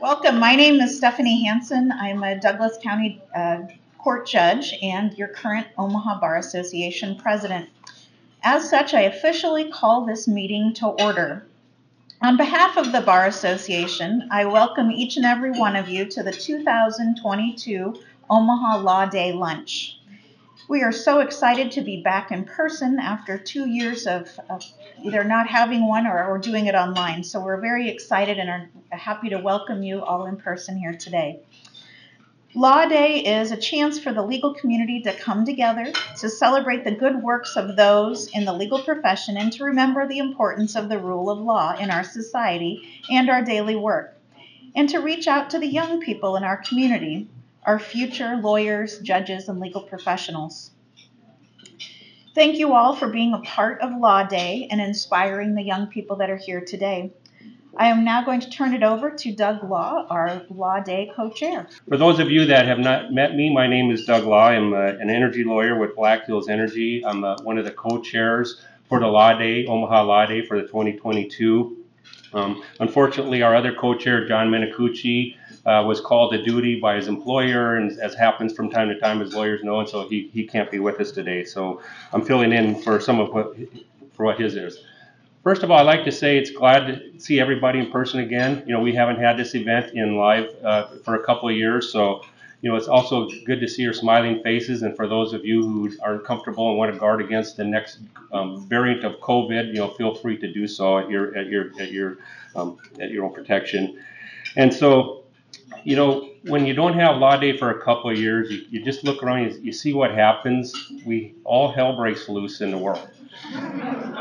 Welcome. My name is Stephanie Hansen. I'm a Douglas County uh, Court Judge and your current Omaha Bar Association President. As such, I officially call this meeting to order. On behalf of the Bar Association, I welcome each and every one of you to the 2022 Omaha Law Day Lunch. We are so excited to be back in person after two years of, of either not having one or, or doing it online. So we're very excited and are happy to welcome you all in person here today. Law Day is a chance for the legal community to come together to celebrate the good works of those in the legal profession and to remember the importance of the rule of law in our society and our daily work, and to reach out to the young people in our community our future lawyers, judges, and legal professionals. Thank you all for being a part of Law Day and inspiring the young people that are here today. I am now going to turn it over to Doug Law, our Law Day co-chair. For those of you that have not met me, my name is Doug Law. I'm uh, an energy lawyer with Black Hills Energy. I'm uh, one of the co-chairs for the Law Day, Omaha Law Day for the 2022. Um, unfortunately, our other co-chair, John Menicucci, uh, was called to duty by his employer, and as happens from time to time, as lawyers know, and so he, he can't be with us today. So I'm filling in for some of what for what his is. First of all, I'd like to say it's glad to see everybody in person again. You know, we haven't had this event in live uh, for a couple of years, so you know it's also good to see your smiling faces. And for those of you who are comfortable and want to guard against the next um, variant of COVID, you know, feel free to do so at your at your at your um, at your own protection. And so you know, when you don't have law day for a couple of years, you, you just look around, you, you see what happens. We all hell breaks loose in the world.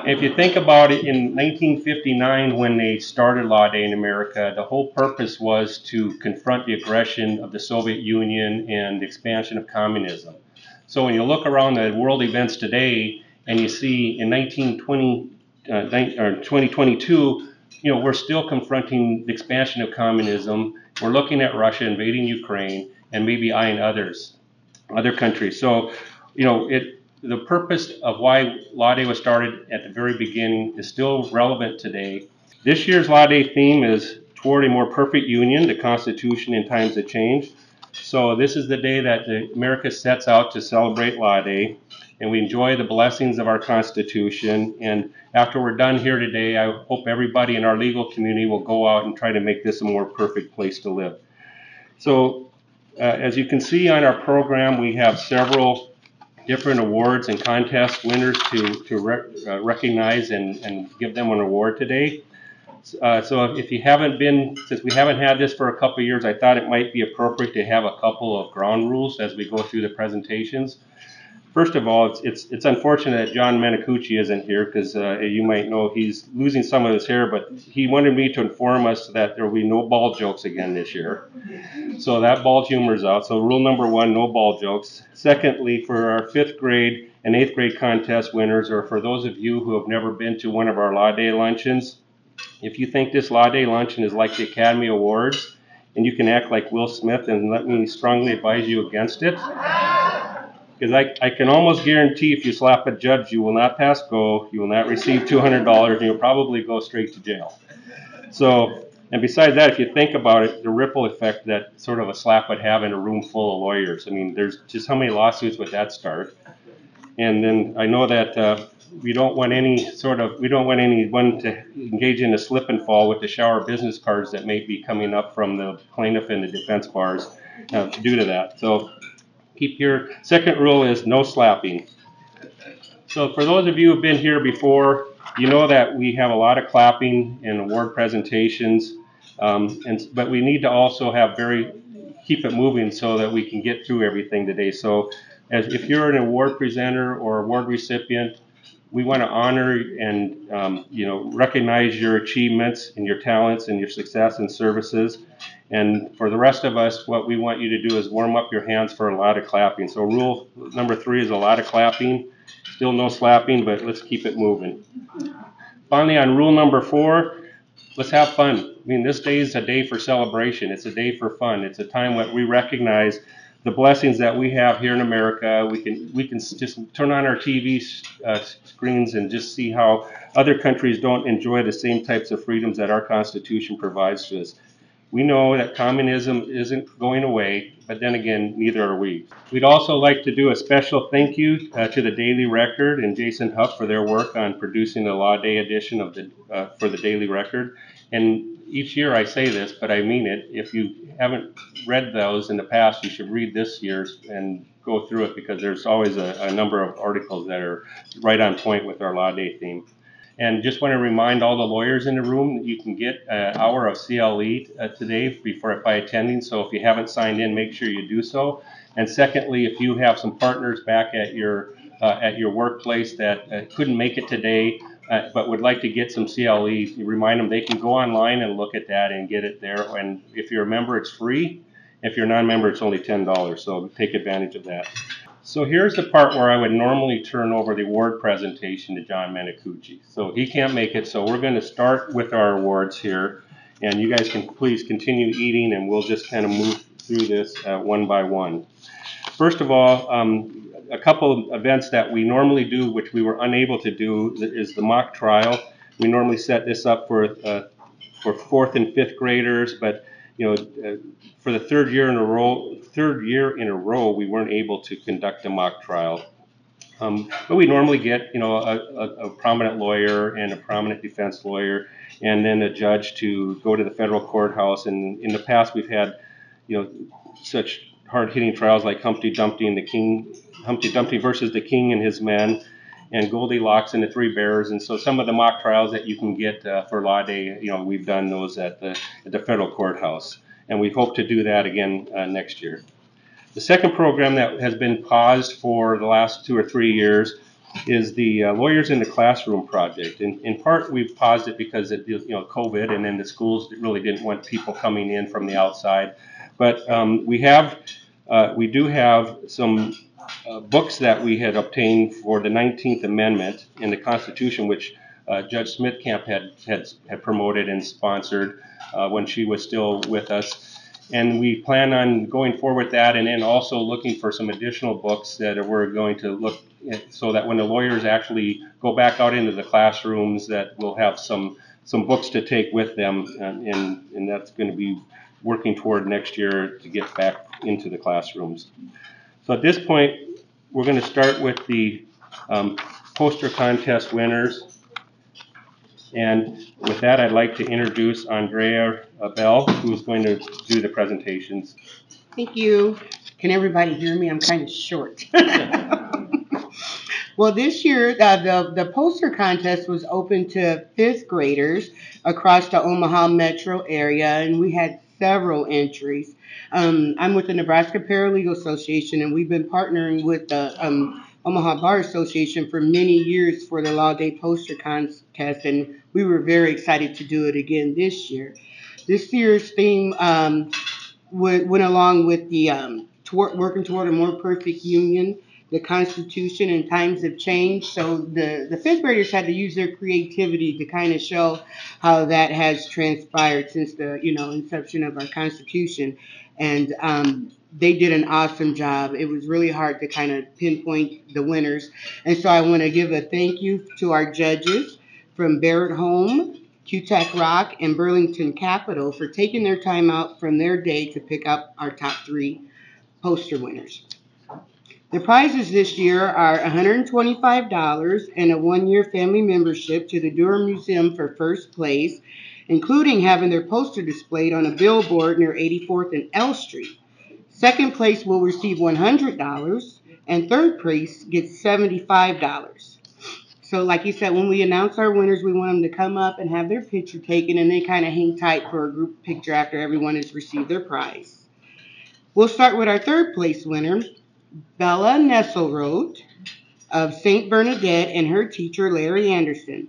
If you think about it, in 1959, when they started Law Day in America, the whole purpose was to confront the aggression of the Soviet Union and the expansion of communism. So when you look around the world events today and you see in 1920 uh, or 2022, you know, we're still confronting the expansion of communism we're looking at Russia invading Ukraine and maybe eyeing others, other countries. So, you know, it the purpose of why Law was started at the very beginning is still relevant today. This year's Law theme is toward a more perfect union, the Constitution in times of change. So this is the day that America sets out to celebrate Law and we enjoy the blessings of our Constitution. And after we're done here today, I hope everybody in our legal community will go out and try to make this a more perfect place to live. So, uh, as you can see on our program, we have several different awards and contest winners to, to rec uh, recognize and, and give them an award today. Uh, so if you haven't been, since we haven't had this for a couple years, I thought it might be appropriate to have a couple of ground rules as we go through the presentations. First of all, it's it's, it's unfortunate that John Menicucci isn't here because uh, you might know he's losing some of his hair, but he wanted me to inform us that there will be no ball jokes again this year. So that ball humor is out. So rule number one, no ball jokes. Secondly, for our fifth grade and eighth grade contest winners, or for those of you who have never been to one of our Law Day luncheons, if you think this Law Day luncheon is like the Academy Awards, and you can act like Will Smith, and let me strongly advise you against it. Because I, I can almost guarantee if you slap a judge, you will not pass go, you will not receive $200, and you'll probably go straight to jail. So, and besides that, if you think about it, the ripple effect that sort of a slap would have in a room full of lawyers. I mean, there's just how many lawsuits would that start? And then I know that uh, we don't want any sort of we don't want anyone to engage in a slip and fall with the shower business cards that may be coming up from the plaintiff and the defense bars uh, due to that. So keep your second rule is no slapping. So for those of you who've been here before, you know that we have a lot of clapping in award presentations, um, and but we need to also have very keep it moving so that we can get through everything today. So as if you're an award presenter or award recipient, we want to honor and um, you know recognize your achievements and your talents and your success and services. And for the rest of us, what we want you to do is warm up your hands for a lot of clapping. So rule number three is a lot of clapping. Still no slapping, but let's keep it moving. Finally, on rule number four, let's have fun. I mean, this day is a day for celebration. It's a day for fun. It's a time when we recognize the blessings that we have here in America. We can we can just turn on our TV uh, screens and just see how other countries don't enjoy the same types of freedoms that our Constitution provides to us. We know that communism isn't going away, but then again, neither are we. We'd also like to do a special thank you uh, to the Daily Record and Jason Huff for their work on producing the Law Day edition of the uh, for the Daily Record. And each year I say this, but I mean it. If you haven't read those in the past, you should read this year's and go through it because there's always a, a number of articles that are right on point with our Law Day theme. And just want to remind all the lawyers in the room that you can get an hour of CLE uh, today before by attending. So if you haven't signed in, make sure you do so. And secondly, if you have some partners back at your uh, at your workplace that uh, couldn't make it today, uh, but would like to get some CLE, remind them they can go online and look at that and get it there. And if you're a member, it's free. If you're a non-member, it's only ten dollars. So take advantage of that. So here's the part where I would normally turn over the award presentation to John Menicucci. So he can't make it, so we're going to start with our awards here. And you guys can please continue eating, and we'll just kind of move through this uh, one by one. First of all, um, a couple of events that we normally do, which we were unable to do, is the mock trial. We normally set this up for uh, for fourth and fifth graders, but you know, uh, for the third year in a row, third year in a row, we weren't able to conduct a mock trial. Um, but we normally get, you know, a, a, a, prominent lawyer and a prominent defense lawyer, and then a judge to go to the federal courthouse. And in the past, we've had, you know, such hard-hitting trials like Humpty Dumpty and the King, Humpty Dumpty versus the King and his men, and Goldilocks and the Three Bears. And so some of the mock trials that you can get uh, for Law Day, you know, we've done those at the at the federal courthouse and we hope to do that again uh, next year. The second program that has been paused for the last two or three years is the uh, Lawyers in the Classroom project. In, in part, we've paused it because of you know COVID, and then the schools really didn't want people coming in from the outside. But um, we have, uh, we do have some uh, books that we had obtained for the 19th Amendment in the Constitution, which uh, Judge Smithcamp had, had had promoted and sponsored uh, when she was still with us. And we plan on going forward with that and then also looking for some additional books that we're going to look at so that when the lawyers actually go back out into the classrooms that we'll have some some books to take with them and, and, and that's going to be working toward next year to get back into the classrooms. So at this point, we're going to start with the um, poster contest winners. And with that, I'd like to introduce Andrea Bell, who's going to do the presentations. Thank you. Can everybody hear me? I'm kind of short. well, this year, uh, the, the poster contest was open to fifth graders across the Omaha metro area, and we had several entries. Um, I'm with the Nebraska Paralegal Association, and we've been partnering with the um, Omaha Bar Association for many years for the Law Day poster contest, and we were very excited to do it again this year. This year's theme um, went, went, along with the um, toward, working toward a more perfect union, the Constitution, and times have changed. So the, the fifth graders had to use their creativity to kind of show how that has transpired since the you know inception of our Constitution, and um, they did an awesome job. It was really hard to kind of pinpoint the winners. And so I want to give a thank you to our judges from Baird Holm, Kutak Rock, and Burlington Capital for taking their time out from their day to pick up our top three poster winners. The prizes this year are $125 and a one year family membership to the Durham Museum for first place, including having their poster displayed on a billboard near 84th and L Street. Second place will receive $100, and third place gets $75. So, like you said, when we announce our winners, we want them to come up and have their picture taken, and they kind of hang tight for a group picture after everyone has received their prize. We'll start with our third place winner, Bella Nesselroth of St. Bernadette and her teacher, Larry Anderson.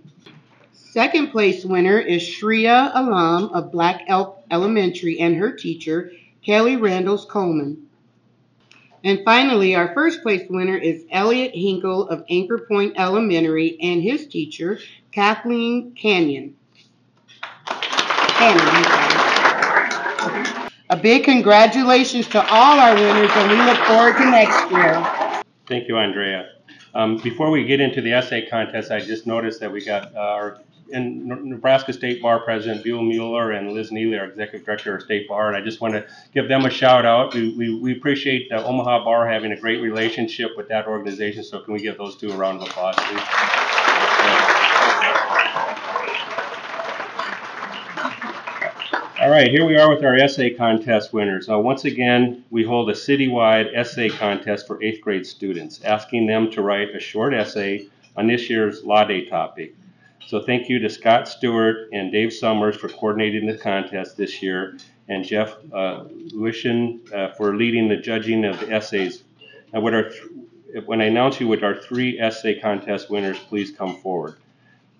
Second place winner is Shreya Alam of Black Elk Elementary and her teacher, Kelly Randalls Coleman. And finally, our first place winner is Elliot Hinkle of Anchor Point Elementary and his teacher, Kathleen Canyon. Canyon A big congratulations to all our winners, and we look forward to next year. Thank you, Andrea. Um, before we get into the essay contest, I just noticed that we got uh, our and Nebraska State Bar President Buell Mueller and Liz Neely, our Executive Director of State Bar, and I just want to give them a shout out. We, we, we appreciate uh, Omaha Bar having a great relationship with that organization, so can we give those two a round of applause, please? All right, here we are with our essay contest winners. Now, once again, we hold a citywide essay contest for eighth grade students, asking them to write a short essay on this year's Law Day topic. So thank you to Scott Stewart and Dave Summers for coordinating the contest this year, and Jeff uh, uh, for leading the judging of the essays. Now, when I announce you with our three essay contest winners, please come forward.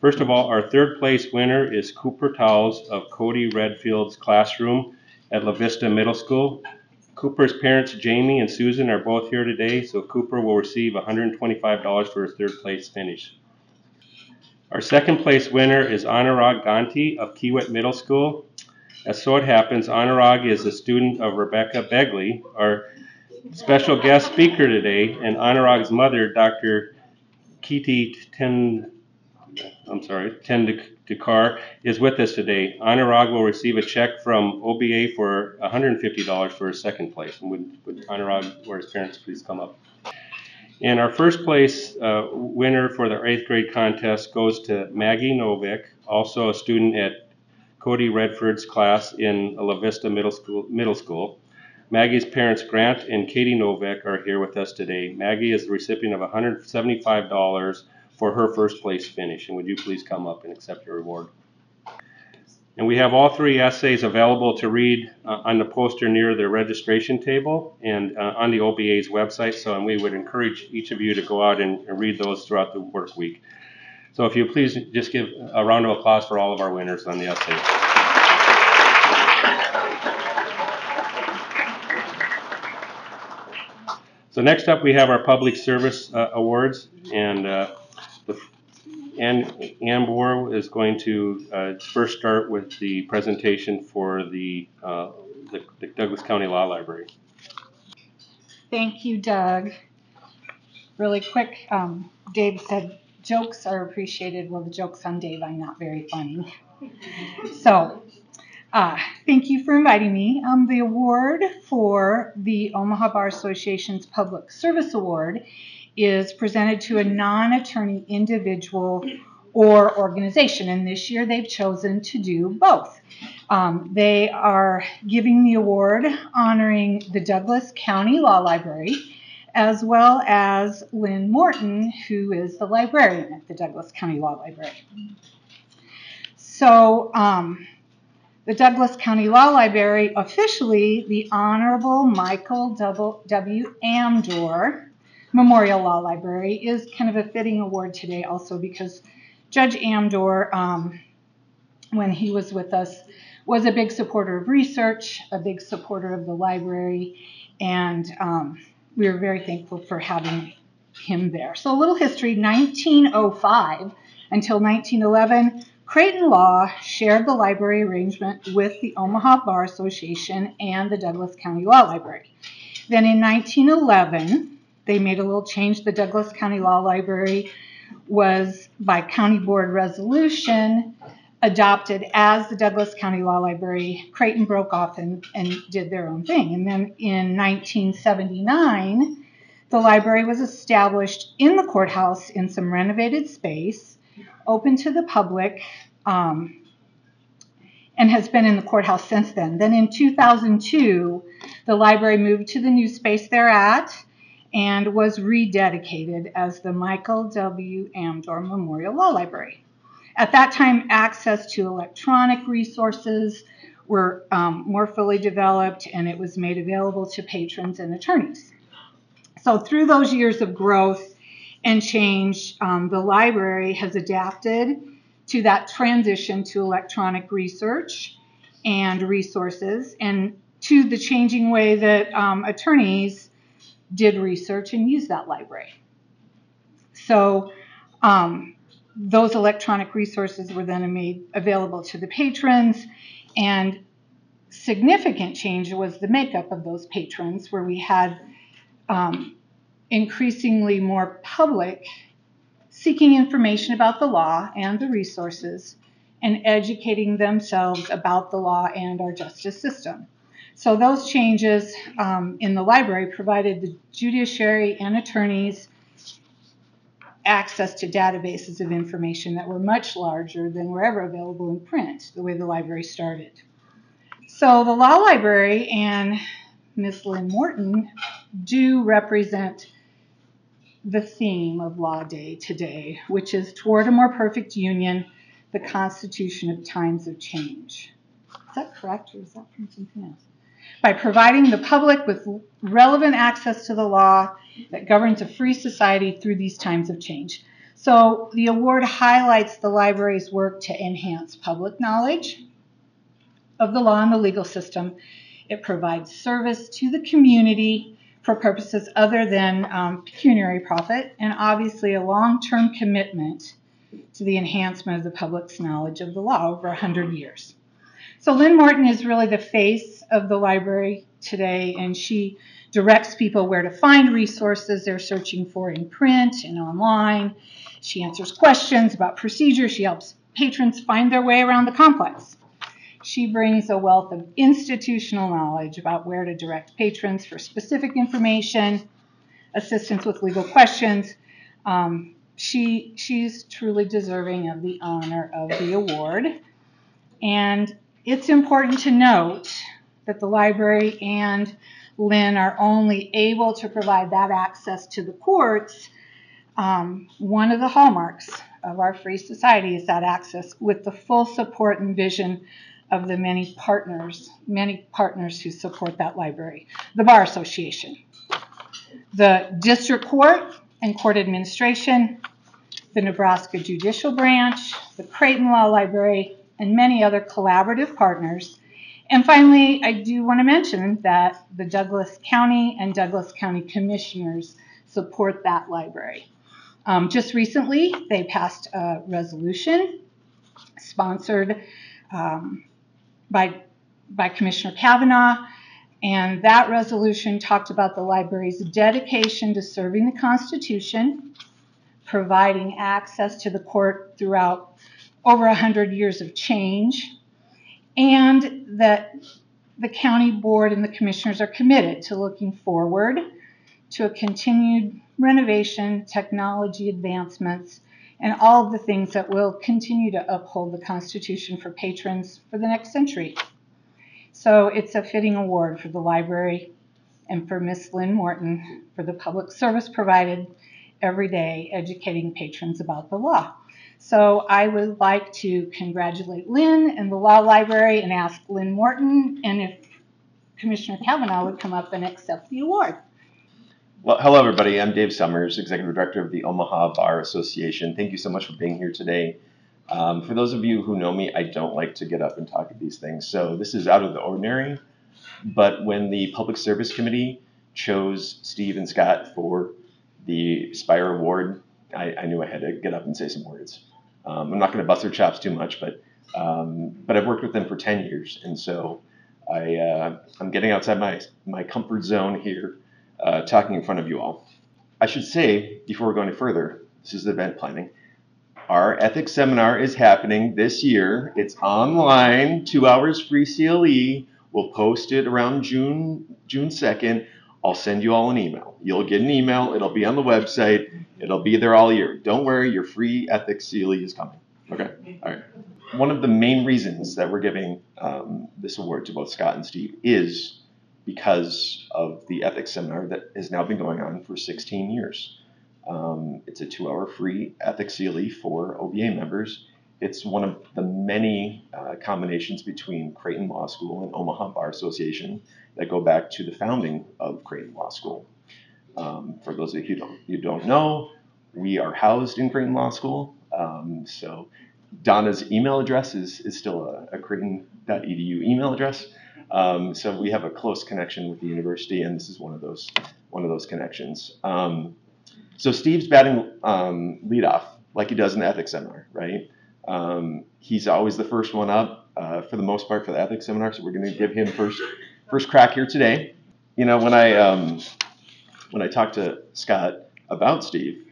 First of all, our third place winner is Cooper Towles of Cody Redfield's classroom at La Vista Middle School. Cooper's parents, Jamie and Susan, are both here today, so Cooper will receive $125 for his third place finish. Our second place winner is Anurag Ganti of Kiewit Middle School. As so it happens, Anurag is a student of Rebecca Begley, our special guest speaker today, and Anurag's mother, Dr. Kiti Ten I'm sorry, Ten Dakar is with us today. Anurag will receive a check from OBA for $150 for his second place. And would, would Anurag or his parents please come up? And our first place uh, winner for the eighth grade contest goes to Maggie Novick, also a student at Cody Redford's class in La Vista Middle School. Middle School. Maggie's parents, Grant and Katie Novick, are here with us today. Maggie is the recipient of $175 for her first place finish. And would you please come up and accept your reward? And we have all three essays available to read uh, on the poster near the registration table and uh, on the OBA's website. So, and we would encourage each of you to go out and, and read those throughout the work week. So, if you please just give a round of applause for all of our winners on the essay. So next up, we have our public service uh, awards, and and Ambor is going to uh, first start with the presentation for the, uh, the, the Douglas County Law Library. Thank you, Doug. Really quick, um, Dave said jokes are appreciated. Well, the joke's on Dave. I'm not very funny. So, uh, thank you for inviting me. Um, the award for the Omaha Bar Association's Public Service Award is presented to a non attorney individual or organization. And this year they've chosen to do both. Um, they are giving the award honoring the Douglas County Law Library as well as Lynn Morton, who is the librarian at the Douglas County Law Library. So, um, the Douglas County Law Library officially the Honorable Michael W. Amdor Memorial Law Library is kind of a fitting award today also because Judge Amdor, um, when he was with us, was a big supporter of research, a big supporter of the library, and um, we were very thankful for having him there. So a little history, 1905 until 1911, Creighton Law shared the library arrangement with the Omaha Bar Association and the Douglas County Law Library. Then in 1911, they made a little change. The Douglas County Law Library was by county board resolution adopted as the Douglas County Law Library. Creighton broke off and, and did their own thing. And then in 1979, the library was established in the courthouse in some renovated space, open to the public, um, and has been in the courthouse since then. Then in 2002, the library moved to the new space they're at and was rededicated as the Michael W. Amdor Memorial Law Library. At that time, access to electronic resources were um, more fully developed and it was made available to patrons and attorneys. So, through those years of growth and change, um, the library has adapted to that transition to electronic research and resources and to the changing way that um, attorneys did research and used that library. So um, those electronic resources were then made available to the patrons, and significant change was the makeup of those patrons, where we had um, increasingly more public seeking information about the law and the resources and educating themselves about the law and our justice system. So those changes um, in the library provided the judiciary and attorneys access to databases of information that were much larger than were ever available in print, the way the library started. So the law library and Miss Lynn Morton do represent the theme of Law Day today, which is toward a more perfect union, the Constitution of Times of Change. Is that correct, or is that from something else? By providing the public with relevant access to the law that governs a free society through these times of change. So the award highlights the library's work to enhance public knowledge of the law and the legal system. It provides service to the community for purposes other than um, pecuniary profit, and obviously a long-term commitment to the enhancement of the public's knowledge of the law over 100 years. So Lynn Morton is really the face of the library today, and she directs people where to find resources they're searching for in print and online. She answers questions about procedures. She helps patrons find their way around the complex. She brings a wealth of institutional knowledge about where to direct patrons for specific information, assistance with legal questions. Um, she, she's truly deserving of the honor of the award. And it's important to note that the library and Lynn are only able to provide that access to the courts. Um, one of the hallmarks of our free society is that access with the full support and vision of the many partners, many partners who support that library. The Bar Association, the District Court and Court Administration, the Nebraska Judicial Branch, the Creighton Law Library, and many other collaborative partners. And finally, I do want to mention that the Douglas County and Douglas County Commissioners support that library. Um, just recently, they passed a resolution sponsored um, by, by Commissioner Cavanaugh, and that resolution talked about the library's dedication to serving the Constitution, providing access to the court throughout over 100 years of change, and that the county board and the commissioners are committed to looking forward to a continued renovation, technology advancements, and all of the things that will continue to uphold the Constitution for patrons for the next century. So it's a fitting award for the library and for Miss Lynn Morton for the public service provided every day educating patrons about the law. So I would like to congratulate Lynn and the Law Library and ask Lynn Morton and if Commissioner Cavanaugh would come up and accept the award. Well, hello, everybody. I'm Dave Summers, Executive Director of the Omaha Bar Association. Thank you so much for being here today. Um, for those of you who know me, I don't like to get up and talk at these things, so this is out of the ordinary. But when the Public Service Committee chose Steve and Scott for the Spire Award, I, I knew I had to get up and say some words. Um, I'm not going to bust their chops too much, but um, but I've worked with them for 10 years, and so I uh, I'm getting outside my my comfort zone here uh, talking in front of you all. I should say, before we go any further, this is event planning. Our ethics seminar is happening this year. It's online, two hours free CLE. We'll post it around June June 2nd. I'll send you all an email. You'll get an email. It'll be on the website. It'll be there all year. Don't worry, your free ethics CLE is coming. Okay? All right. One of the main reasons that we're giving um, this award to both Scott and Steve is because of the ethics seminar that has now been going on for 16 years. Um, it's a two hour free ethics CLE for OBA members. It's one of the many uh, combinations between Creighton Law School and Omaha Bar Association that go back to the founding of Creighton Law School. Um, for those of you who don't, you don't know, we are housed in Creighton Law School. Um, so Donna's email address is, is still a, a creighton.edu email address. Um, so we have a close connection with the university, and this is one of those one of those connections. Um, so Steve's batting um, leadoff, like he does in the ethics seminar, right? Um, he's always the first one up uh, for the most part for the ethics seminar, so we're going to give him first first crack here today. You know, when I um, when I talked to Scott about Steve,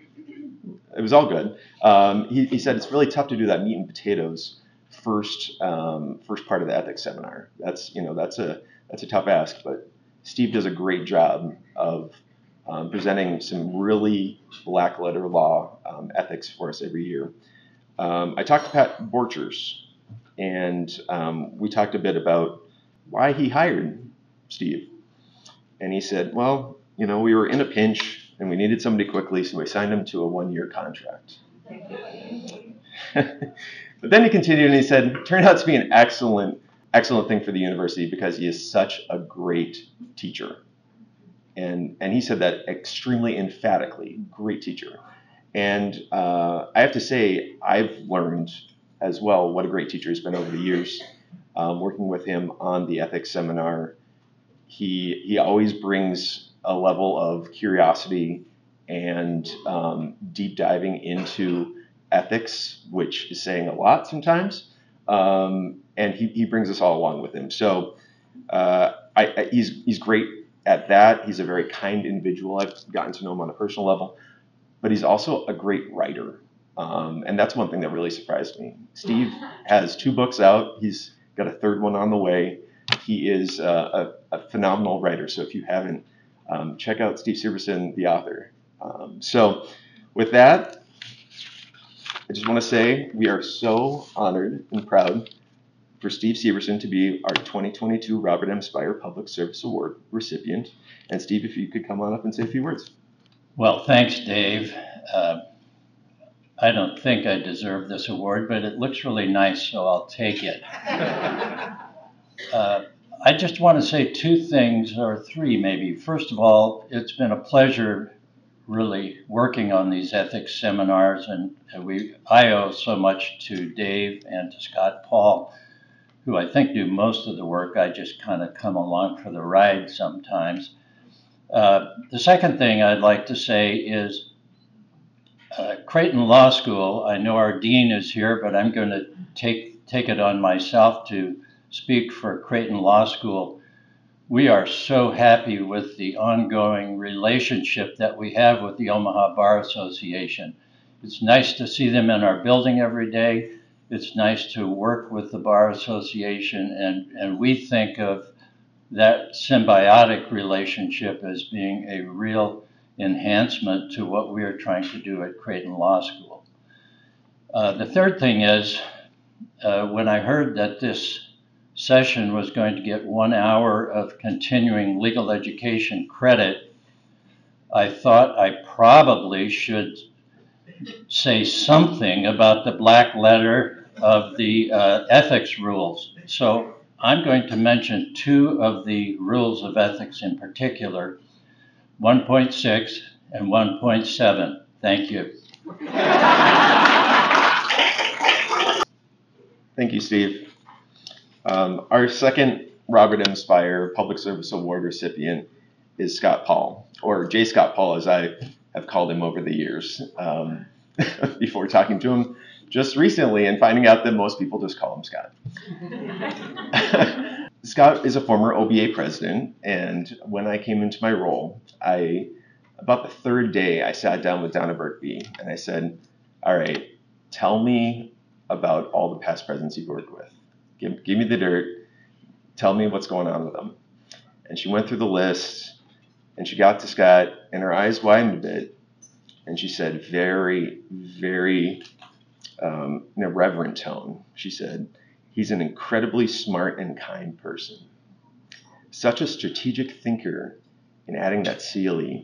it was all good. Um, he, he said it's really tough to do that meat and potatoes first um, first part of the ethics seminar. That's you know that's a that's a tough ask, but Steve does a great job of um, presenting some really black letter law um, ethics for us every year. Um, I talked to Pat Borchers, and um, we talked a bit about why he hired Steve. And he said, well, you know, we were in a pinch and we needed somebody quickly, so we signed him to a one year contract. but then he continued and he said, turned out to be an excellent, excellent thing for the university because he is such a great teacher. And, and he said that extremely emphatically, great teacher. And uh, I have to say, I've learned as well what a great teacher he's been over the years. Um, working with him on the ethics seminar, he he always brings a level of curiosity and um, deep diving into ethics, which is saying a lot sometimes. Um, and he, he brings us all along with him. So uh, I, I, he's he's great at that. He's a very kind individual. I've gotten to know him on a personal level, but he's also a great writer. Um, and that's one thing that really surprised me. Steve has two books out. He's got a third one on the way. He is uh, a, a, phenomenal writer. So if you haven't, um, check out Steve Severson, the author. Um, so with that, I just want to say we are so honored and proud for Steve Severson to be our 2022 Robert M. Spire Public Service Award recipient. And Steve, if you could come on up and say a few words. Well, thanks, Dave. Uh, I don't think I deserve this award, but it looks really nice, so I'll take it. uh, I just want to say two things, or three maybe. First of all, it's been a pleasure really working on these ethics seminars, and we I owe so much to Dave and to Scott Paul, who I think do most of the work. I just kind of come along for the ride sometimes. Uh, the second thing I'd like to say is uh, Creighton Law School, I know our dean is here, but I'm going to take, take it on myself to speak for Creighton Law School. We are so happy with the ongoing relationship that we have with the Omaha Bar Association. It's nice to see them in our building every day. It's nice to work with the Bar Association, and, and we think of that symbiotic relationship as being a real enhancement to what we are trying to do at Creighton Law School. Uh, the third thing is, uh, when I heard that this session was going to get one hour of continuing legal education credit, I thought I probably should say something about the black letter of the uh, ethics rules. So I'm going to mention two of the rules of ethics in particular 1.6 and 1.7. Thank you. Thank you, Steve. Um, our second Robert M. Spire Public Service Award recipient is Scott Paul, or J. Scott Paul, as I have called him over the years. Um, before talking to him just recently and finding out that most people just call him Scott. Scott is a former OBA president, and when I came into my role, I about the third day I sat down with Donna Burkby and I said, "All right, tell me about all the past presidents you've worked with. Give, give me the dirt. Tell me what's going on with them." And she went through the list, and she got to Scott, and her eyes widened a bit, and she said, very, very um, in a reverent tone, she said, He's an incredibly smart and kind person. Such a strategic thinker in adding that CLE.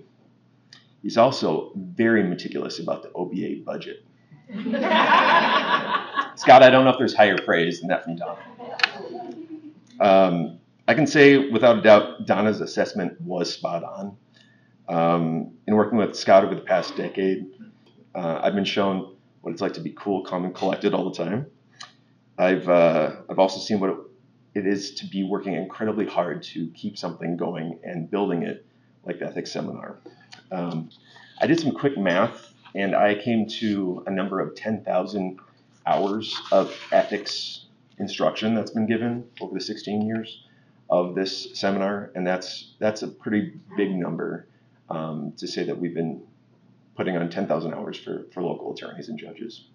He's also very meticulous about the OBA budget. Scott, I don't know if there's higher praise than that from Donna. Um, I can say without a doubt, Donna's assessment was spot on. Um, in working with Scott over the past decade, uh, I've been shown what it's like to be cool, calm, and collected all the time. I've uh, I've also seen what it is to be working incredibly hard to keep something going and building it, like the ethics seminar. Um, I did some quick math, and I came to a number of 10,000 hours of ethics instruction that's been given over the 16 years of this seminar, and that's that's a pretty big number um, to say that we've been putting on 10,000 hours for, for local attorneys and judges.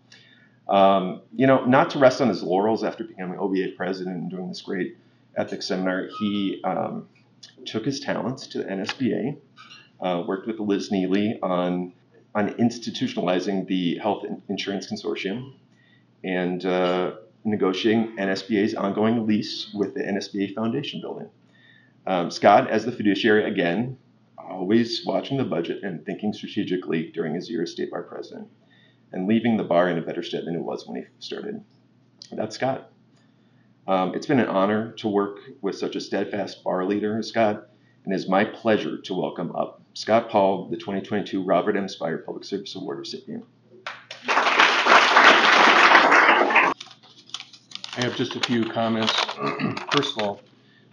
Um, you know, not to rest on his laurels after becoming OBA president and doing this great ethics seminar, he um, took his talents to the NSBA, uh, worked with Liz Neely on on institutionalizing the Health Insurance Consortium, and uh, negotiating NSBA's ongoing lease with the NSBA Foundation building. Um, Scott, as the fiduciary, again, always watching the budget and thinking strategically during his year as state bar president, and leaving the bar in a better state than it was when he started. That's Scott. Um, it's been an honor to work with such a steadfast bar leader as Scott, and it is my pleasure to welcome up Scott Paul, the 2022 Robert M. Spire Public Service Award recipient. I have just a few comments. First of all,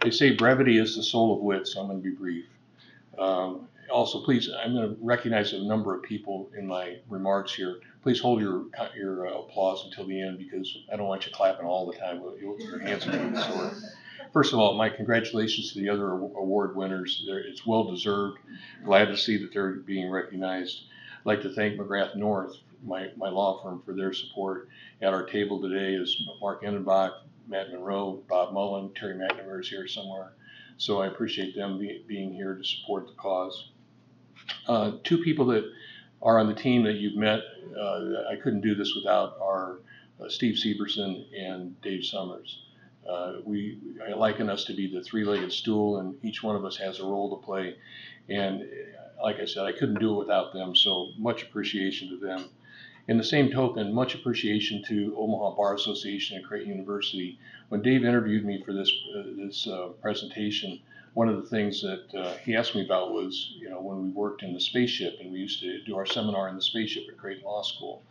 they say brevity is the soul of wit, so I'm going to be brief. Um, also, please, I'm going to recognize a number of people in my remarks here. Please hold your your uh, applause until the end because I don't want you clapping all the time. Your hands are going to sore. First of all, my congratulations to the other award winners. They're, it's well deserved. Glad to see that they're being recognized. I'd like to thank McGrath North, my, my law firm, for their support. At our table today is Mark Endenbach, Matt Monroe, Bob Mullen, Terry McNamara is here somewhere. So I appreciate them be, being here to support the cause. Uh, two people that are on the team that you've met, uh, I couldn't do this without, are uh, Steve Severson and Dave Summers. Uh, we I liken us to be the three-legged stool, and each one of us has a role to play. And uh, like I said, I couldn't do it without them. So much appreciation to them. In the same token, much appreciation to Omaha Bar Association and Creighton University. When Dave interviewed me for this uh, this uh, presentation, one of the things that uh, he asked me about was, you know, when we worked in the spaceship and we used to do our seminar in the spaceship at Creighton Law School.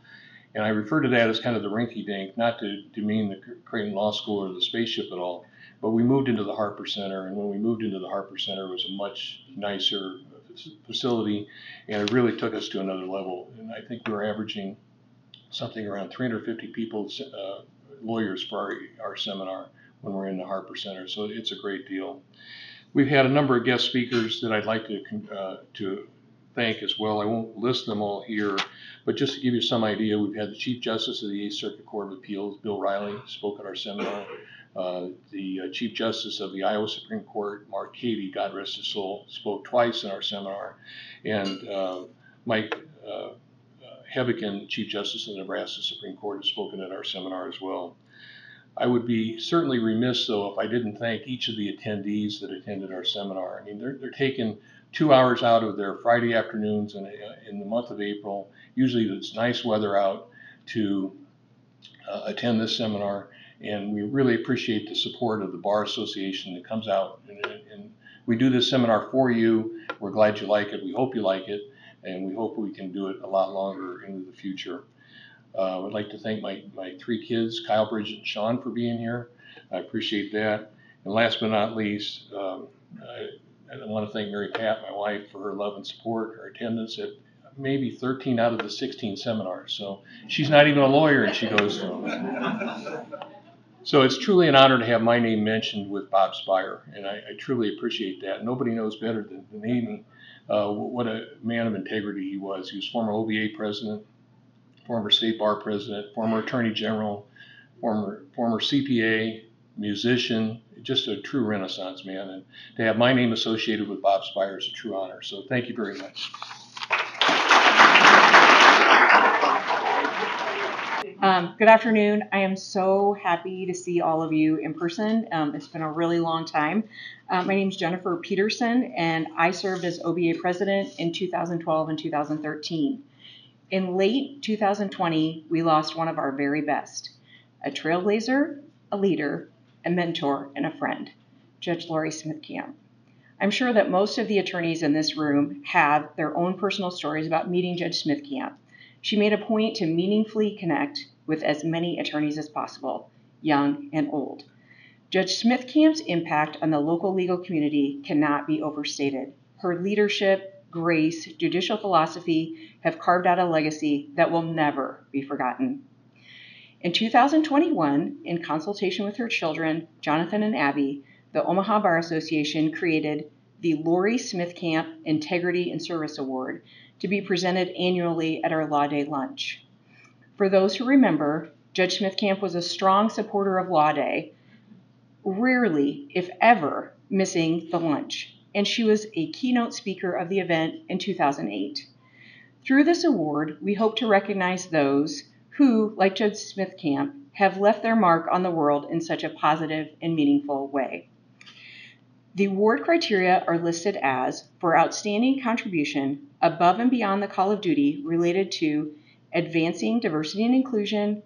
And I refer to that as kind of the rinky dink, not to demean the Creighton Law School or the spaceship at all, but we moved into the Harper Center. And when we moved into the Harper Center, it was a much nicer facility and it really took us to another level. And I think we were averaging something around 350 people, uh, lawyers for our, our seminar when we're in the Harper Center. So it's a great deal. We've had a number of guest speakers that I'd like to, uh, to thank as well. I won't list them all here, but just to give you some idea, we've had the Chief Justice of the Eighth Circuit Court of Appeals, Bill Riley, spoke at our seminar. Uh, the uh, Chief Justice of the Iowa Supreme Court, Mark Cady, God rest his soul, spoke twice in our seminar. And uh, Mike uh, Chief Justice of the Nebraska Supreme Court, has spoken at our seminar as well. I would be certainly remiss, though, if I didn't thank each of the attendees that attended our seminar. I mean, they're, they're taking two hours out of their Friday afternoons in, in the month of April. Usually it's nice weather out to uh, attend this seminar. And we really appreciate the support of the Bar Association that comes out. And, and we do this seminar for you. We're glad you like it. We hope you like it. And we hope we can do it a lot longer into the future. Uh, I'd like to thank my, my three kids, Kyle, Bridget, and Sean, for being here. I appreciate that. And last but not least, um, I, I want to thank Mary Pat, my wife, for her love and support, her attendance at maybe 13 out of the 16 seminars. So she's not even a lawyer and she goes to them. So it's truly an honor to have my name mentioned with Bob Spire, and I, I truly appreciate that. Nobody knows better than, than Amy uh, what a man of integrity he was. He was former OBA president, former state bar president, former attorney general, former former CPA, musician, just a true renaissance man. And to have my name associated with Bob Spire is a true honor. So thank you very much. Um, good afternoon. I am so happy to see all of you in person. Um, it's been a really long time. Uh, my name is Jennifer Peterson, and I served as OBA president in 2012 and 2013. In late 2020, we lost one of our very best a trailblazer, a leader, a mentor, and a friend, Judge Laurie Smithcamp. I'm sure that most of the attorneys in this room have their own personal stories about meeting Judge Smithcamp. She made a point to meaningfully connect with as many attorneys as possible, young and old. Judge Smithcamp's impact on the local legal community cannot be overstated. Her leadership, grace, judicial philosophy have carved out a legacy that will never be forgotten. In 2021, in consultation with her children, Jonathan and Abby, the Omaha Bar Association created the Laurie Smithcamp Integrity and Service Award to be presented annually at our Law Day lunch. For those who remember, Judge Smith Camp was a strong supporter of Law Day, rarely, if ever, missing the lunch, and she was a keynote speaker of the event in 2008. Through this award, we hope to recognize those who, like Judge Smith Camp, have left their mark on the world in such a positive and meaningful way. The award criteria are listed as for outstanding contribution above and beyond the call of duty related to advancing diversity and inclusion,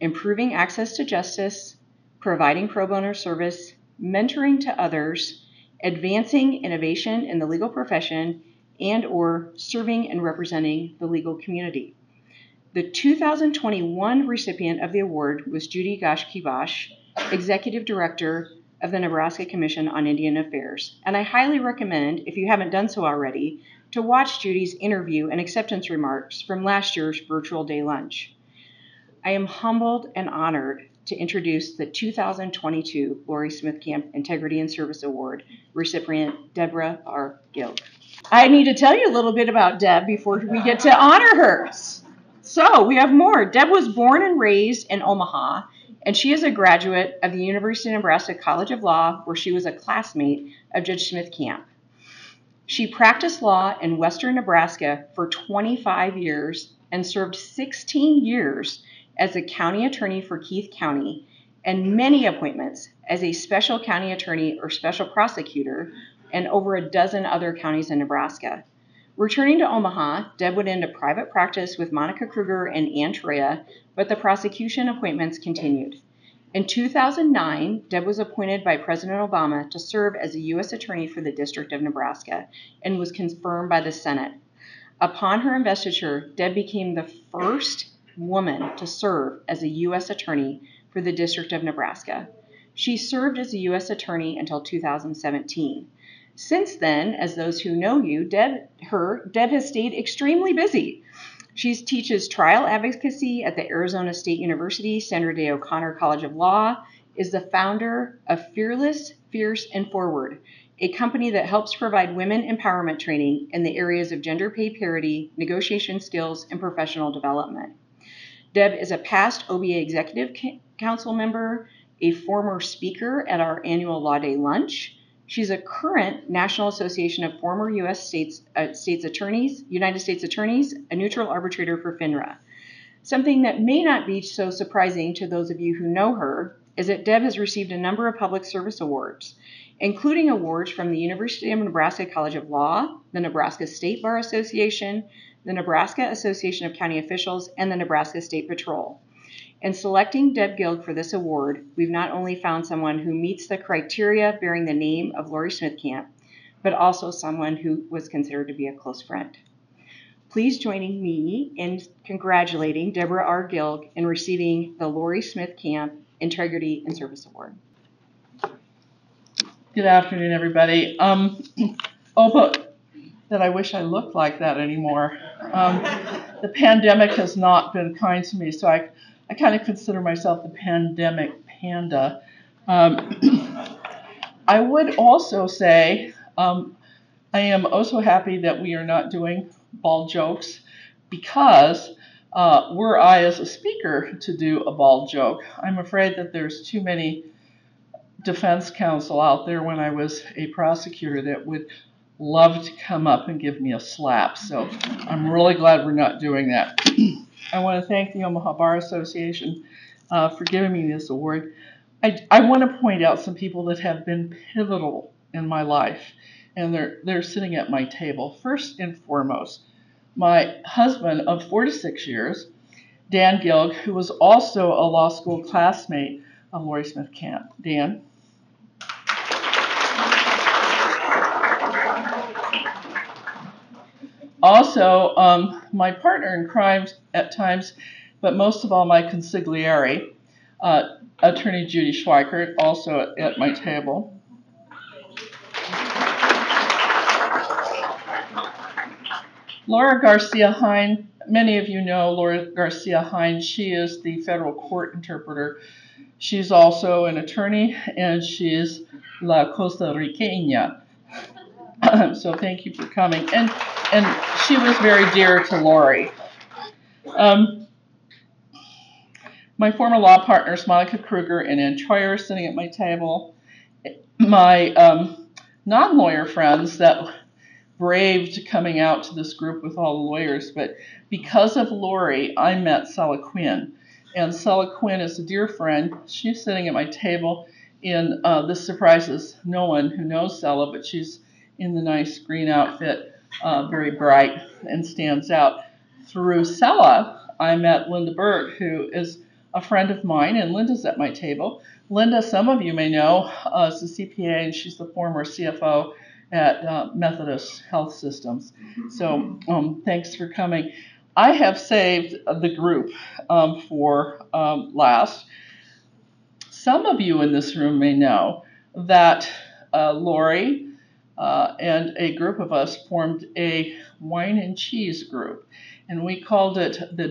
improving access to justice, providing pro bono service, mentoring to others, advancing innovation in the legal profession, and or serving and representing the legal community. The 2021 recipient of the award was Judy gaiashkibos, Executive Director of the Nebraska Commission on Indian Affairs, and I highly recommend, if you haven't done so already, to watch Judy's interview and acceptance remarks from last year's virtual day lunch. I am humbled and honored to introduce the 2022 Laurie Smith Camp Integrity and Service Award recipient Deborah R. Gilg. I need to tell you a little bit about Deb before we get to honor her. So we have more. Deb was born and raised in Omaha and she is a graduate of the University of Nebraska College of Law, where she was a classmate of Judge Smith Camp. She practiced law in western Nebraska for 25 years and served 16 years as a county attorney for Keith County and many appointments as a special county attorney or special prosecutor in over a dozen other counties in Nebraska. Returning to Omaha, Deb went into private practice with Monica Kruger and Ann Troya, but the prosecution appointments continued. In 2009, Deb was appointed by President Obama to serve as a U.S. Attorney for the District of Nebraska and was confirmed by the Senate. Upon her investiture, Deb became the first woman to serve as a U.S. Attorney for the District of Nebraska. She served as a U.S. Attorney until 2017. Since then, as those who know you, Deb, her, Deb has stayed extremely busy. She teaches trial advocacy at the Arizona State University Sandra Day O'Connor College of Law, is the founder of Fearless, Fierce, and Forward, a company that helps provide women empowerment training in the areas of gender pay parity, negotiation skills, and professional development. Deb is a past OBA Executive Council member, a former speaker at our annual Law Day lunch, She's a current National Association of Former U.S. States, uh, States Attorneys, United States Attorneys, a neutral arbitrator for FINRA. Something that may not be so surprising to those of you who know her is that Deb has received a number of public service awards, including awards from the University of Nebraska College of Law, the Nebraska State Bar Association, the Nebraska Association of County Officials, and the Nebraska State Patrol. In selecting Deb Gilg for this award, we've not only found someone who meets the criteria bearing the name of Laurie Smith Camp, but also someone who was considered to be a close friend. Please join me in congratulating Deborah R. Gilg in receiving the Laurie Smith Camp Integrity and Service Award. Good afternoon, everybody. Um, oh, but that I wish I looked like that anymore. Um, the pandemic has not been kind to me, so I I kind of consider myself the pandemic panda. Um, I would also say um, I am also happy that we are not doing bald jokes because uh, were I as a speaker to do a bald joke, I'm afraid that there's too many defense counsel out there when I was a prosecutor that would love to come up and give me a slap. So I'm really glad we're not doing that. I want to thank the Omaha Bar Association uh, for giving me this award. I, I want to point out some people that have been pivotal in my life, and they're, they're sitting at my table. First and foremost, my husband of 46 years, Dan Gilg, who was also a law school classmate of Laurie Smith Camp. Dan. Also, um, my partner in crime at times, but most of all my consigliere, uh, Attorney Judy Schweikert, also at, my table. Laura Garcia Hine, many of you know Laura Garcia Hine. She is the federal court interpreter. She's also an attorney and she is La Costa Riqueña. so thank you for coming. And and she was very dear to Laurie. Um, my former law partners, Monica Kruger and Ann Troyer, are sitting at my table. My um, non lawyer friends that braved coming out to this group with all the lawyers, but because of Laurie, I met Sella Quinn. And Sella Quinn is a dear friend. She's sitting at my table in uh, this surprises no one who knows Sella, but she's in the nice green outfit, uh, very bright and stands out. Through Sella, I met Linda Berg, who is a friend of mine, and Linda's at my table. Linda, some of you may know, uh, is a CPA, and she's the former CFO at uh, Methodist Health Systems. So um, thanks for coming. I have saved the group um, for um, last. Some of you in this room may know that uh, Laurie uh, and a group of us formed a wine and cheese group, and we called it the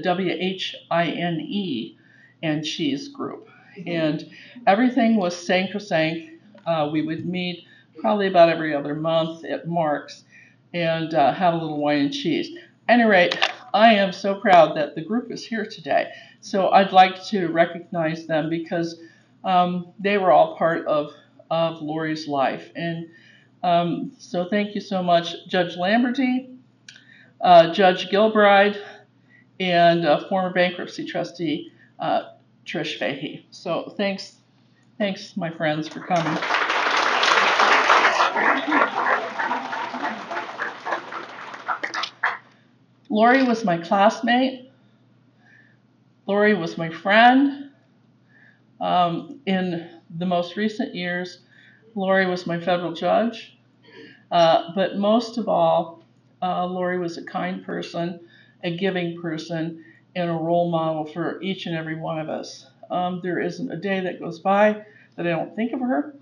WHINE and cheese group. And everything was sacrosanct. Uh, we would meet probably about every other month at Mark's and uh, have a little wine and cheese. At any rate, I am so proud that the group is here today. So I'd like to recognize them because um, they were all part of, of Laurie's life. And um, so thank you so much, Judge Lamberty, uh, Judge Gilbride, and uh, former bankruptcy trustee uh, Trish Fahey. So thanks, thanks, my friends, for coming. Laurie was my classmate. Laurie was my friend. Um, in the most recent years, Laurie was my federal judge. Uh, but most of all, uh, Laurie was a kind person, a giving person, and a role model for each and every one of us. Um, there isn't a day that goes by that I don't think of her.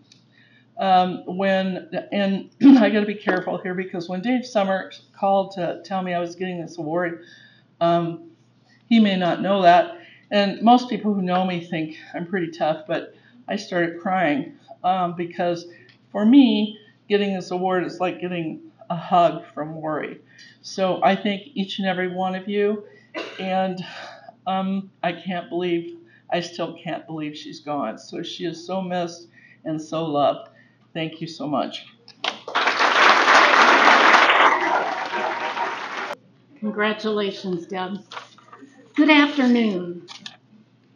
Um, when and I got to be careful here because when Dave Summers called to tell me I was getting this award, um, he may not know that, and most people who know me think I'm pretty tough, but I started crying um, because for me, getting this award is like getting a hug from Laurie. So I thank each and every one of you, and um, I can't believe, I still can't believe she's gone. So she is so missed and so loved. Thank you so much. Congratulations, Deb. Good afternoon.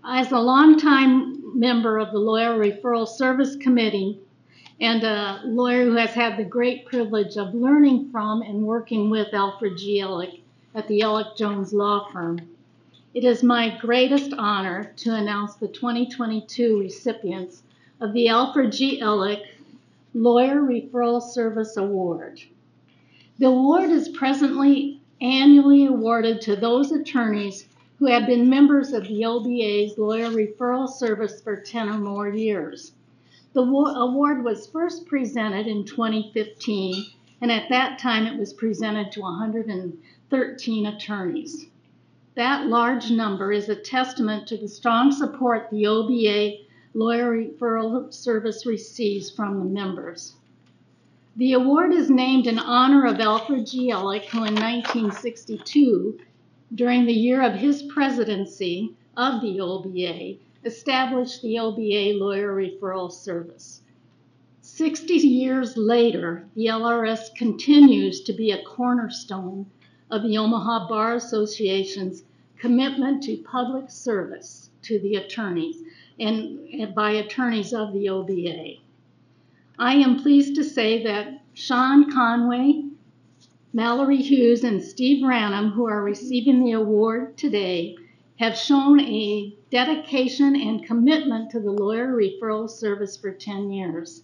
As a longtime member of the Lawyer Referral Service Committee and a lawyer who has had the great privilege of learning from and working with Alfred G. Ellick at the Ellick Jones Law Firm, it is my greatest honor to announce the 2022 recipients of the Alfred G. Ellick Lawyer Referral Service Award. The award is presently annually awarded to those attorneys who have been members of the OBA's Lawyer Referral Service for 10 or more years. The award was first presented in 2015, and at that time it was presented to 113 attorneys. That large number is a testament to the strong support the OBA Lawyer Referral Service receives from the members. The award is named in honor of Alfred G. Ellick, who in 1962, during the year of his presidency of the OBA, established the OBA Lawyer Referral Service. 60 years later, the LRS continues to be a cornerstone of the Omaha Bar Association's commitment to public service to the attorneys and, and by attorneys of the OBA. I am pleased to say that Sean Conway, Mallory Hughes, and Steve Ranum, who are receiving the award today, have shown a dedication and commitment to the lawyer referral service for 10 years.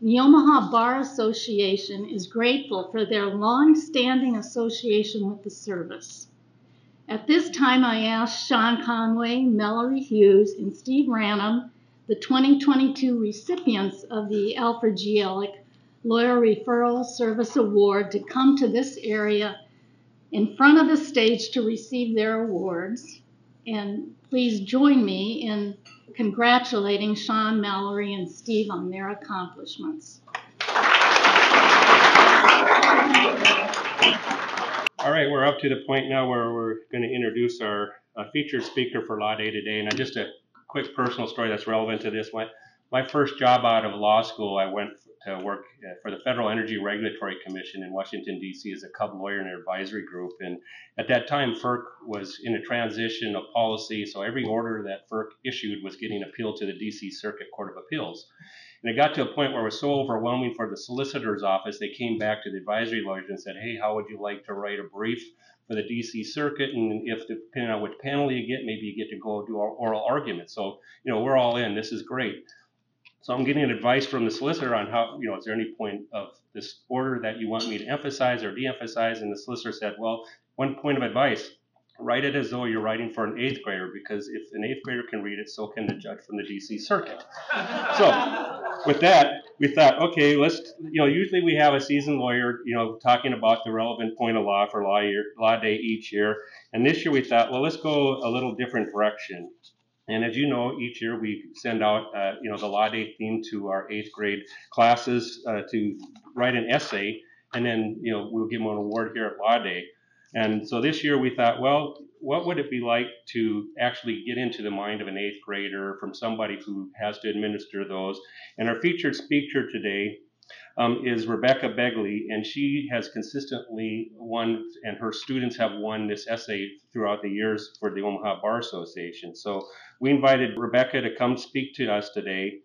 The Omaha Bar Association is grateful for their long-standing association with the service. At this time, I ask Sean Conway, Mallory Hughes, and Steve Ranum, the 2022 recipients of the Alfred G. Ellick Lawyer Referral Service Award to come to this area in front of the stage to receive their awards. And please join me in congratulating Sean, Mallory, and Steve on their accomplishments. All right, we're up to the point now where we're going to introduce our a featured speaker for Law Day today, and just a quick personal story that's relevant to this. My, my first job out of law school, I went to work uh, for the Federal Energy Regulatory Commission in Washington, D.C. as a cub lawyer in an advisory group. And at that time, FERC was in a transition of policy, so every order that FERC issued was getting appealed to the D.C. Circuit Court of Appeals. And it got to a point where it was so overwhelming for the solicitor's office, they came back to the advisory lawyers and said, hey, how would you like to write a brief for the DC circuit? And if, depending on which panel you get, maybe you get to go do oral arguments. So, you know, we're all in. This is great. So I'm getting advice from the solicitor on how, you know, is there any point of this order that you want me to emphasize or de-emphasize? And the solicitor said, well, one point of advice, write it as though you're writing for an eighth grader because if an eighth grader can read it, so can the judge from the DC circuit. so with that, we thought, okay, let's, you know, usually we have a seasoned lawyer, you know, talking about the relevant point of law for law year, law day each year. And this year we thought, well, let's go a little different direction. And as you know, each year we send out, uh, you know, the Law Day theme to our eighth grade classes uh, to write an essay, and then, you know, we'll give them an award here at Law Day. And so this year we thought, well, what would it be like to actually get into the mind of an eighth grader from somebody who has to administer those? And our featured speaker today um, is Rebecca Begley, and she has consistently won, and her students have won this essay throughout the years for the Omaha Bar Association. So we invited Rebecca to come speak to us today.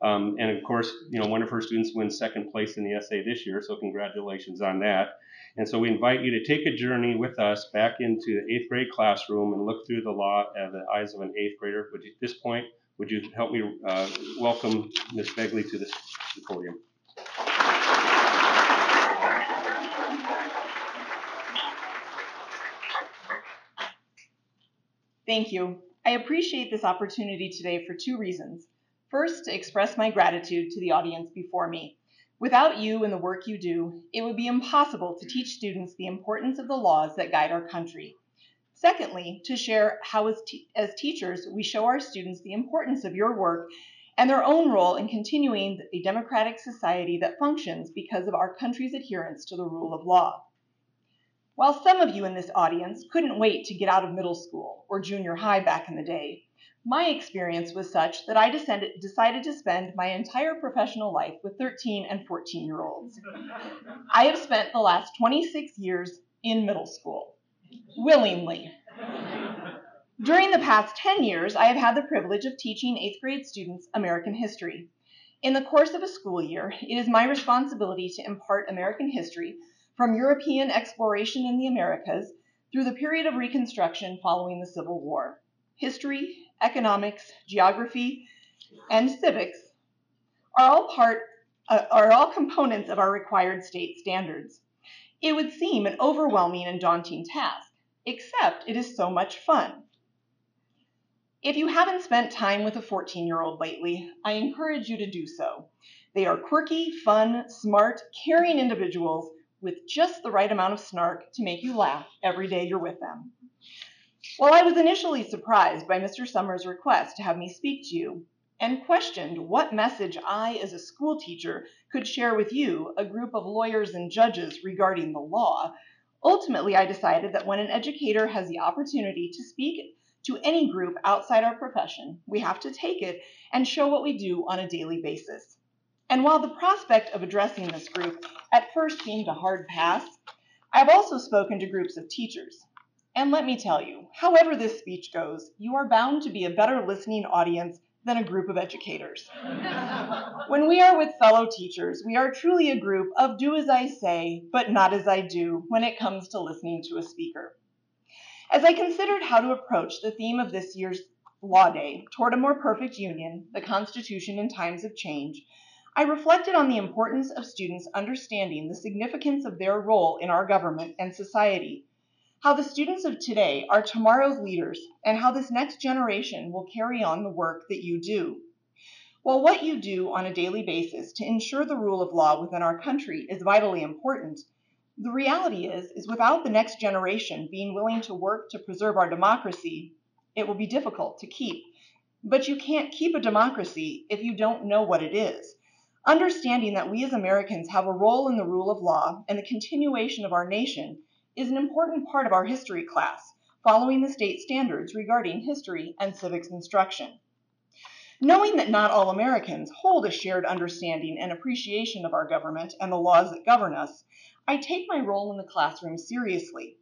Um, and of course, you know, one of her students wins second place in the essay this year, so congratulations on that. And so we invite you to take a journey with us back into the eighth grade classroom and look through the law at the eyes of an eighth grader. Would you, at this point, would you help me uh, welcome Ms. Begley to the podium? Thank you. I appreciate this opportunity today for two reasons. First, to express my gratitude to the audience before me. Without you and the work you do, it would be impossible to teach students the importance of the laws that guide our country. Secondly, to share how as, te- as teachers we show our students the importance of your work and their own role in continuing a democratic society that functions because of our country's adherence to the rule of law. While some of you in this audience couldn't wait to get out of middle school or junior high back in the day, my experience was such that I decided to spend my entire professional life with 13 and 14 year olds. I have spent the last 26 years in middle school, willingly. During the past 10 years, I have had the privilege of teaching eighth grade students American history. In the course of a school year, it is my responsibility to impart American history from European exploration in the Americas through the period of Reconstruction following the Civil War. History, economics, geography, and civics are all part uh, are all components of our required state standards. It would seem an overwhelming and daunting task, except it is so much fun. If you haven't spent time with a 14 year old lately, I encourage you to do so. They are quirky, fun, smart, caring individuals with just the right amount of snark to make you laugh every day you're with them. While I was initially surprised by Mr. Summers' request to have me speak to you and questioned what message I, as a school teacher, could share with you, a group of lawyers and judges, regarding the law, ultimately I decided that when an educator has the opportunity to speak to any group outside our profession, we have to take it and show what we do on a daily basis. And while the prospect of addressing this group at first seemed a hard pass, I have also spoken to groups of teachers. And let me tell you, however this speech goes, you are bound to be a better listening audience than a group of educators. when we are with fellow teachers, we are truly a group of do as I say, but not as I do when it comes to listening to a speaker. As I considered how to approach the theme of this year's Law Day, Toward a More Perfect Union, the Constitution in Times of Change, I reflected on the importance of students understanding the significance of their role in our government and society, how the students of today are tomorrow's leaders, and how this next generation will carry on the work that you do. While what you do on a daily basis to ensure the rule of law within our country is vitally important, the reality is, is without the next generation being willing to work to preserve our democracy, it will be difficult to keep. But you can't keep a democracy if you don't know what it is. Understanding that we as Americans have a role in the rule of law and the continuation of our nation is an important part of our history class, following the state standards regarding history and civics instruction. Knowing that not all Americans hold a shared understanding and appreciation of our government and the laws that govern us, I take my role in the classroom seriously.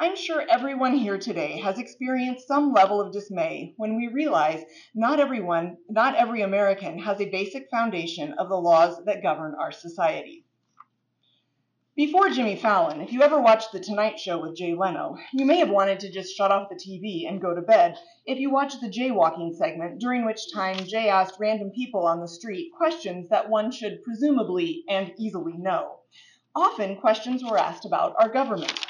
I'm sure everyone here today has experienced some level of dismay when we realize not everyone, not every American has a basic foundation of the laws that govern our society. Before Jimmy Fallon, if you ever watched The Tonight Show with Jay Leno, you may have wanted to just shut off the TV and go to bed if you watched the jaywalking segment, during which time Jay asked random people on the street questions that one should presumably and easily know. Often, questions were asked about our government.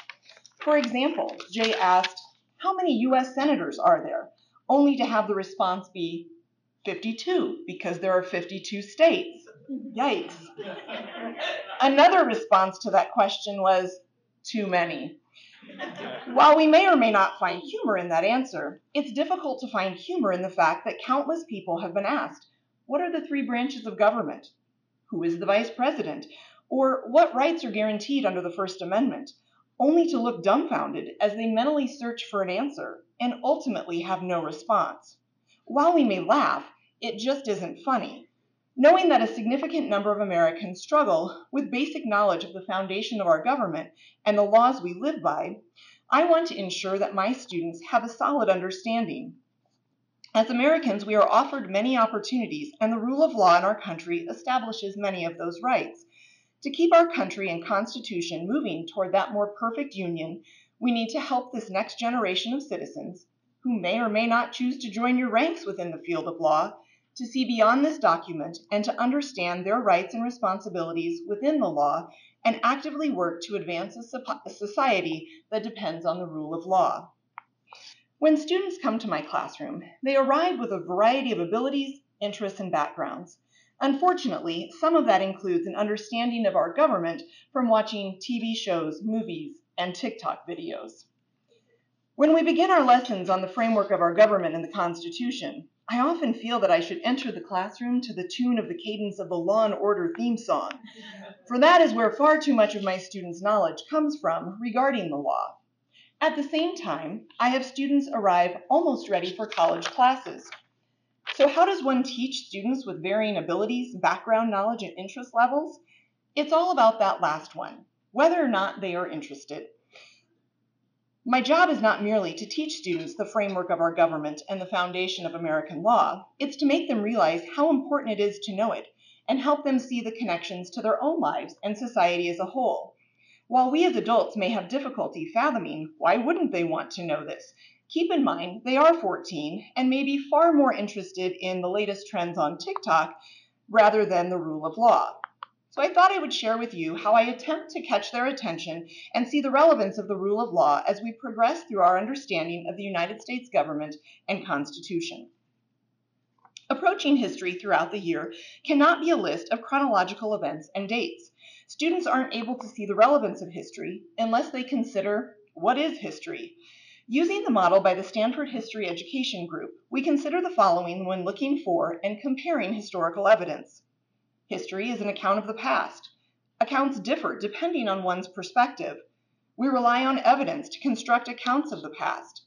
For example, Jay asked, How many US senators are there? Only to have the response be 52, because there are 52 states. Yikes. Another response to that question was, Too many. While we may or may not find humor in that answer, it's difficult to find humor in the fact that countless people have been asked, What are the three branches of government? Who is the vice president? Or what rights are guaranteed under the First Amendment? Only to look dumbfounded as they mentally search for an answer and ultimately have no response. While we may laugh, it just isn't funny. Knowing that a significant number of Americans struggle with basic knowledge of the foundation of our government and the laws we live by, I want to ensure that my students have a solid understanding. As Americans, we are offered many opportunities, and the rule of law in our country establishes many of those rights. To keep our country and Constitution moving toward that more perfect union, we need to help this next generation of citizens, who may or may not choose to join your ranks within the field of law, to see beyond this document and to understand their rights and responsibilities within the law and actively work to advance a society that depends on the rule of law. When students come to my classroom, they arrive with a variety of abilities, interests, and backgrounds. Unfortunately, some of that includes an understanding of our government from watching TV shows, movies, and TikTok videos. When we begin our lessons on the framework of our government and the Constitution, I often feel that I should enter the classroom to the tune of the cadence of the Law and Order theme song, for that is where far too much of my students' knowledge comes from regarding the law. At the same time, I have students arrive almost ready for college classes. So, how does one teach students with varying abilities, background knowledge, and interest levels? It's all about that last one, whether or not they are interested. My job is not merely to teach students the framework of our government and the foundation of American law, it's to make them realize how important it is to know it and help them see the connections to their own lives and society as a whole. While we as adults may have difficulty fathoming why wouldn't they want to know this, Keep in mind, they are 14 and may be far more interested in the latest trends on TikTok rather than the rule of law. So I thought I would share with you how I attempt to catch their attention and see the relevance of the rule of law as we progress through our understanding of the United States government and Constitution. Approaching history throughout the year cannot be a list of chronological events and dates. Students aren't able to see the relevance of history unless they consider what is history? Using the model by the Stanford History Education Group, we consider the following when looking for and comparing historical evidence. History is an account of the past. Accounts differ depending on one's perspective. We rely on evidence to construct accounts of the past.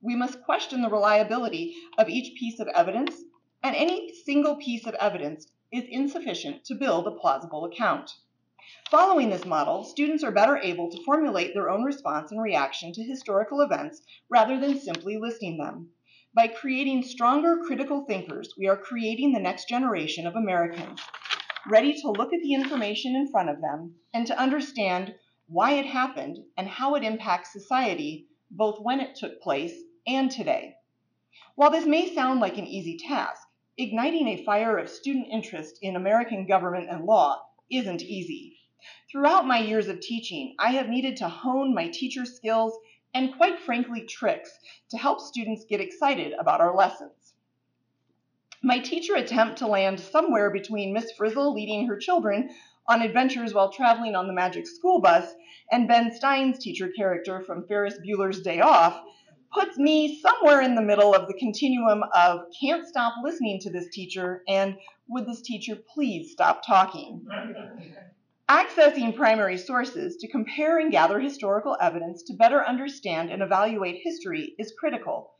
We must question the reliability of each piece of evidence, and any single piece of evidence is insufficient to build a plausible account. Following this model, students are better able to formulate their own response and reaction to historical events rather than simply listing them. By creating stronger critical thinkers, we are creating the next generation of Americans, ready to look at the information in front of them and to understand why it happened and how it impacts society, both when it took place and today. While this may sound like an easy task, igniting a fire of student interest in American government and law isn't easy. Throughout my years of teaching, I have needed to hone my teacher skills and, quite frankly, tricks to help students get excited about our lessons. My teacher attempt to land somewhere between Miss Frizzle leading her children on adventures while traveling on the magic school bus and Ben Stein's teacher character from Ferris Bueller's Day Off puts me somewhere in the middle of the continuum of can't stop listening to this teacher and would this teacher please stop talking. Accessing primary sources to compare and gather historical evidence to better understand and evaluate history is critical.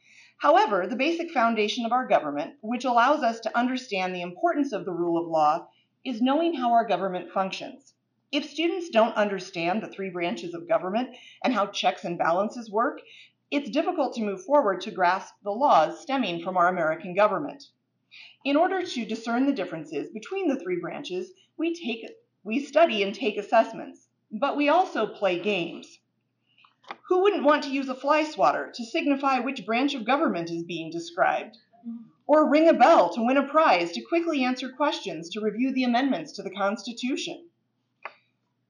However, the basic foundation of our government, which allows us to understand the importance of the rule of law, is knowing how our government functions. If students don't understand the three branches of government and how checks and balances work, it's difficult to move forward to grasp the laws stemming from our American government. In order to discern the differences between the three branches, we take we study and take assessments, but we also play games. Who wouldn't want to use a fly swatter to signify which branch of government is being described? Or ring a bell to win a prize to quickly answer questions to review the amendments to the Constitution?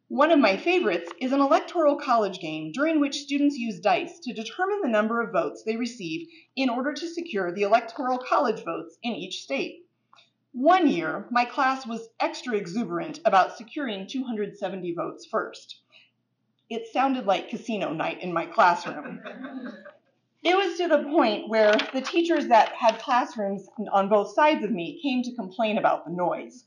One of my favorites is an electoral college game during which students use dice to determine the number of votes they receive in order to secure the electoral college votes in each state. One year, my class was extra exuberant about securing 270 votes first. It sounded like casino night in my classroom. It was to the point where the teachers that had classrooms on both sides of me came to complain about the noise.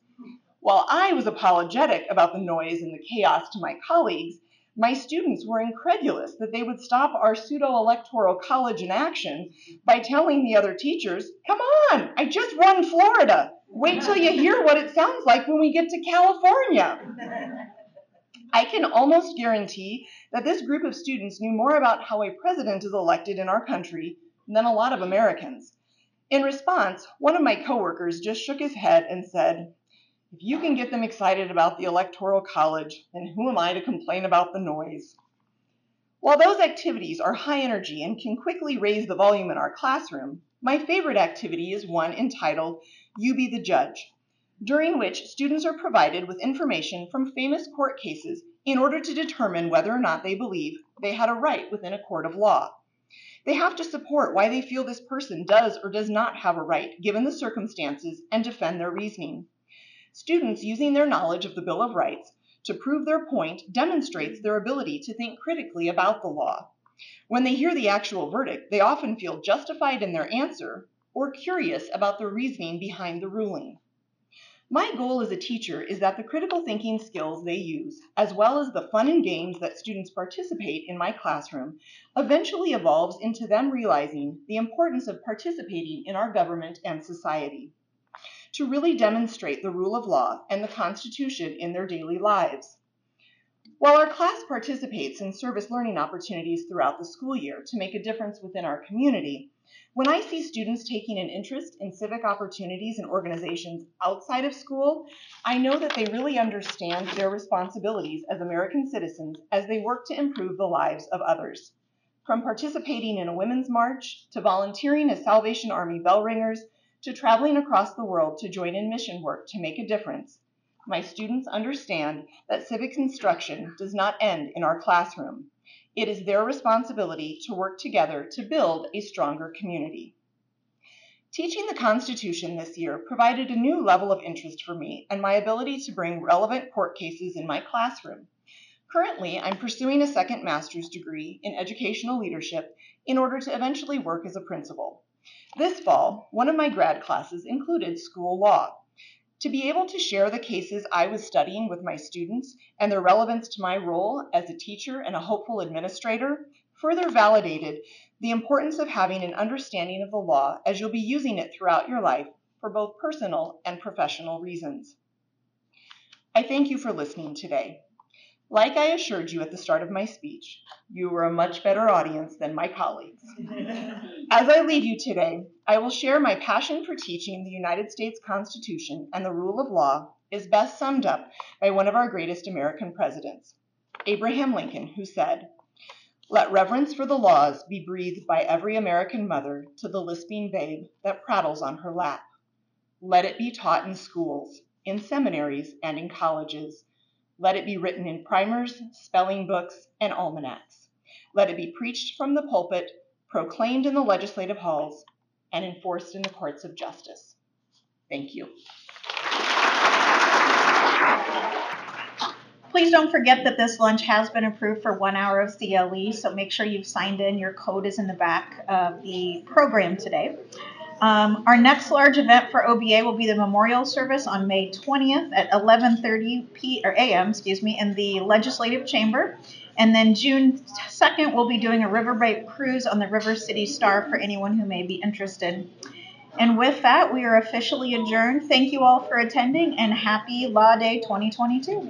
While I was apologetic about the noise and the chaos to my colleagues, my students were incredulous that they would stop our pseudo electoral college in action by telling the other teachers, Come on, I just won Florida. Wait till you hear what it sounds like when we get to California. I can almost guarantee that this group of students knew more about how a president is elected in our country than a lot of Americans. In response, one of my coworkers just shook his head and said, If you can get them excited about the Electoral College, then who am I to complain about the noise? While those activities are high energy and can quickly raise the volume in our classroom, my favorite activity is one entitled You Be the Judge, during which students are provided with information from famous court cases in order to determine whether or not they believe they had a right within a court of law. They have to support why they feel this person does or does not have a right given the circumstances and defend their reasoning. Students using their knowledge of the Bill of Rights to prove their point demonstrates their ability to think critically about the law. When they hear the actual verdict, they often feel justified in their answer or curious about the reasoning behind the ruling. My goal as a teacher is that the critical thinking skills they use, as well as the fun and games that students participate in my classroom, eventually evolves into them realizing the importance of participating in our government and society. To really demonstrate the rule of law and the Constitution in their daily lives. While our class participates in service learning opportunities throughout the school year to make a difference within our community, when I see students taking an interest in civic opportunities and organizations outside of school, I know that they really understand their responsibilities as American citizens as they work to improve the lives of others. From participating in a women's march, to volunteering as Salvation Army bell ringers, to traveling across the world to join in mission work to make a difference, my students understand that civics instruction does not end in our classroom. It is their responsibility to work together to build a stronger community. Teaching the Constitution this year provided a new level of interest for me and my ability to bring relevant court cases in my classroom. Currently, I'm pursuing a second master's degree in educational leadership in order to eventually work as a principal. This fall, one of my grad classes included school law. To be able to share the cases I was studying with my students and their relevance to my role as a teacher and a hopeful administrator further validated the importance of having an understanding of the law as you'll be using it throughout your life for both personal and professional reasons. I thank you for listening today. Like I assured you at the start of my speech, you were a much better audience than my colleagues. As I leave you today, I will share my passion for teaching the United States Constitution and the rule of law is best summed up by one of our greatest American presidents, Abraham Lincoln, who said, Let reverence for the laws be breathed by every American mother to the lisping babe that prattles on her lap. Let it be taught in schools, in seminaries, and in colleges let it be written in primers, spelling books, and almanacs. Let it be preached from the pulpit, proclaimed in the legislative halls, and enforced in the courts of justice. Thank you. Please don't forget that this lunch has been approved for one hour of CLE, so make sure you've signed in. Your code is in the back of the program today. Um, our next large event for OBA will be the memorial service on May 20th at 11:30 p or a.m. excuse me in the Legislative Chamber, and then June 2nd we'll be doing a riverboat cruise on the River City Star for anyone who may be interested. And with that, we are officially adjourned. Thank you all for attending, and happy Law Day 2022.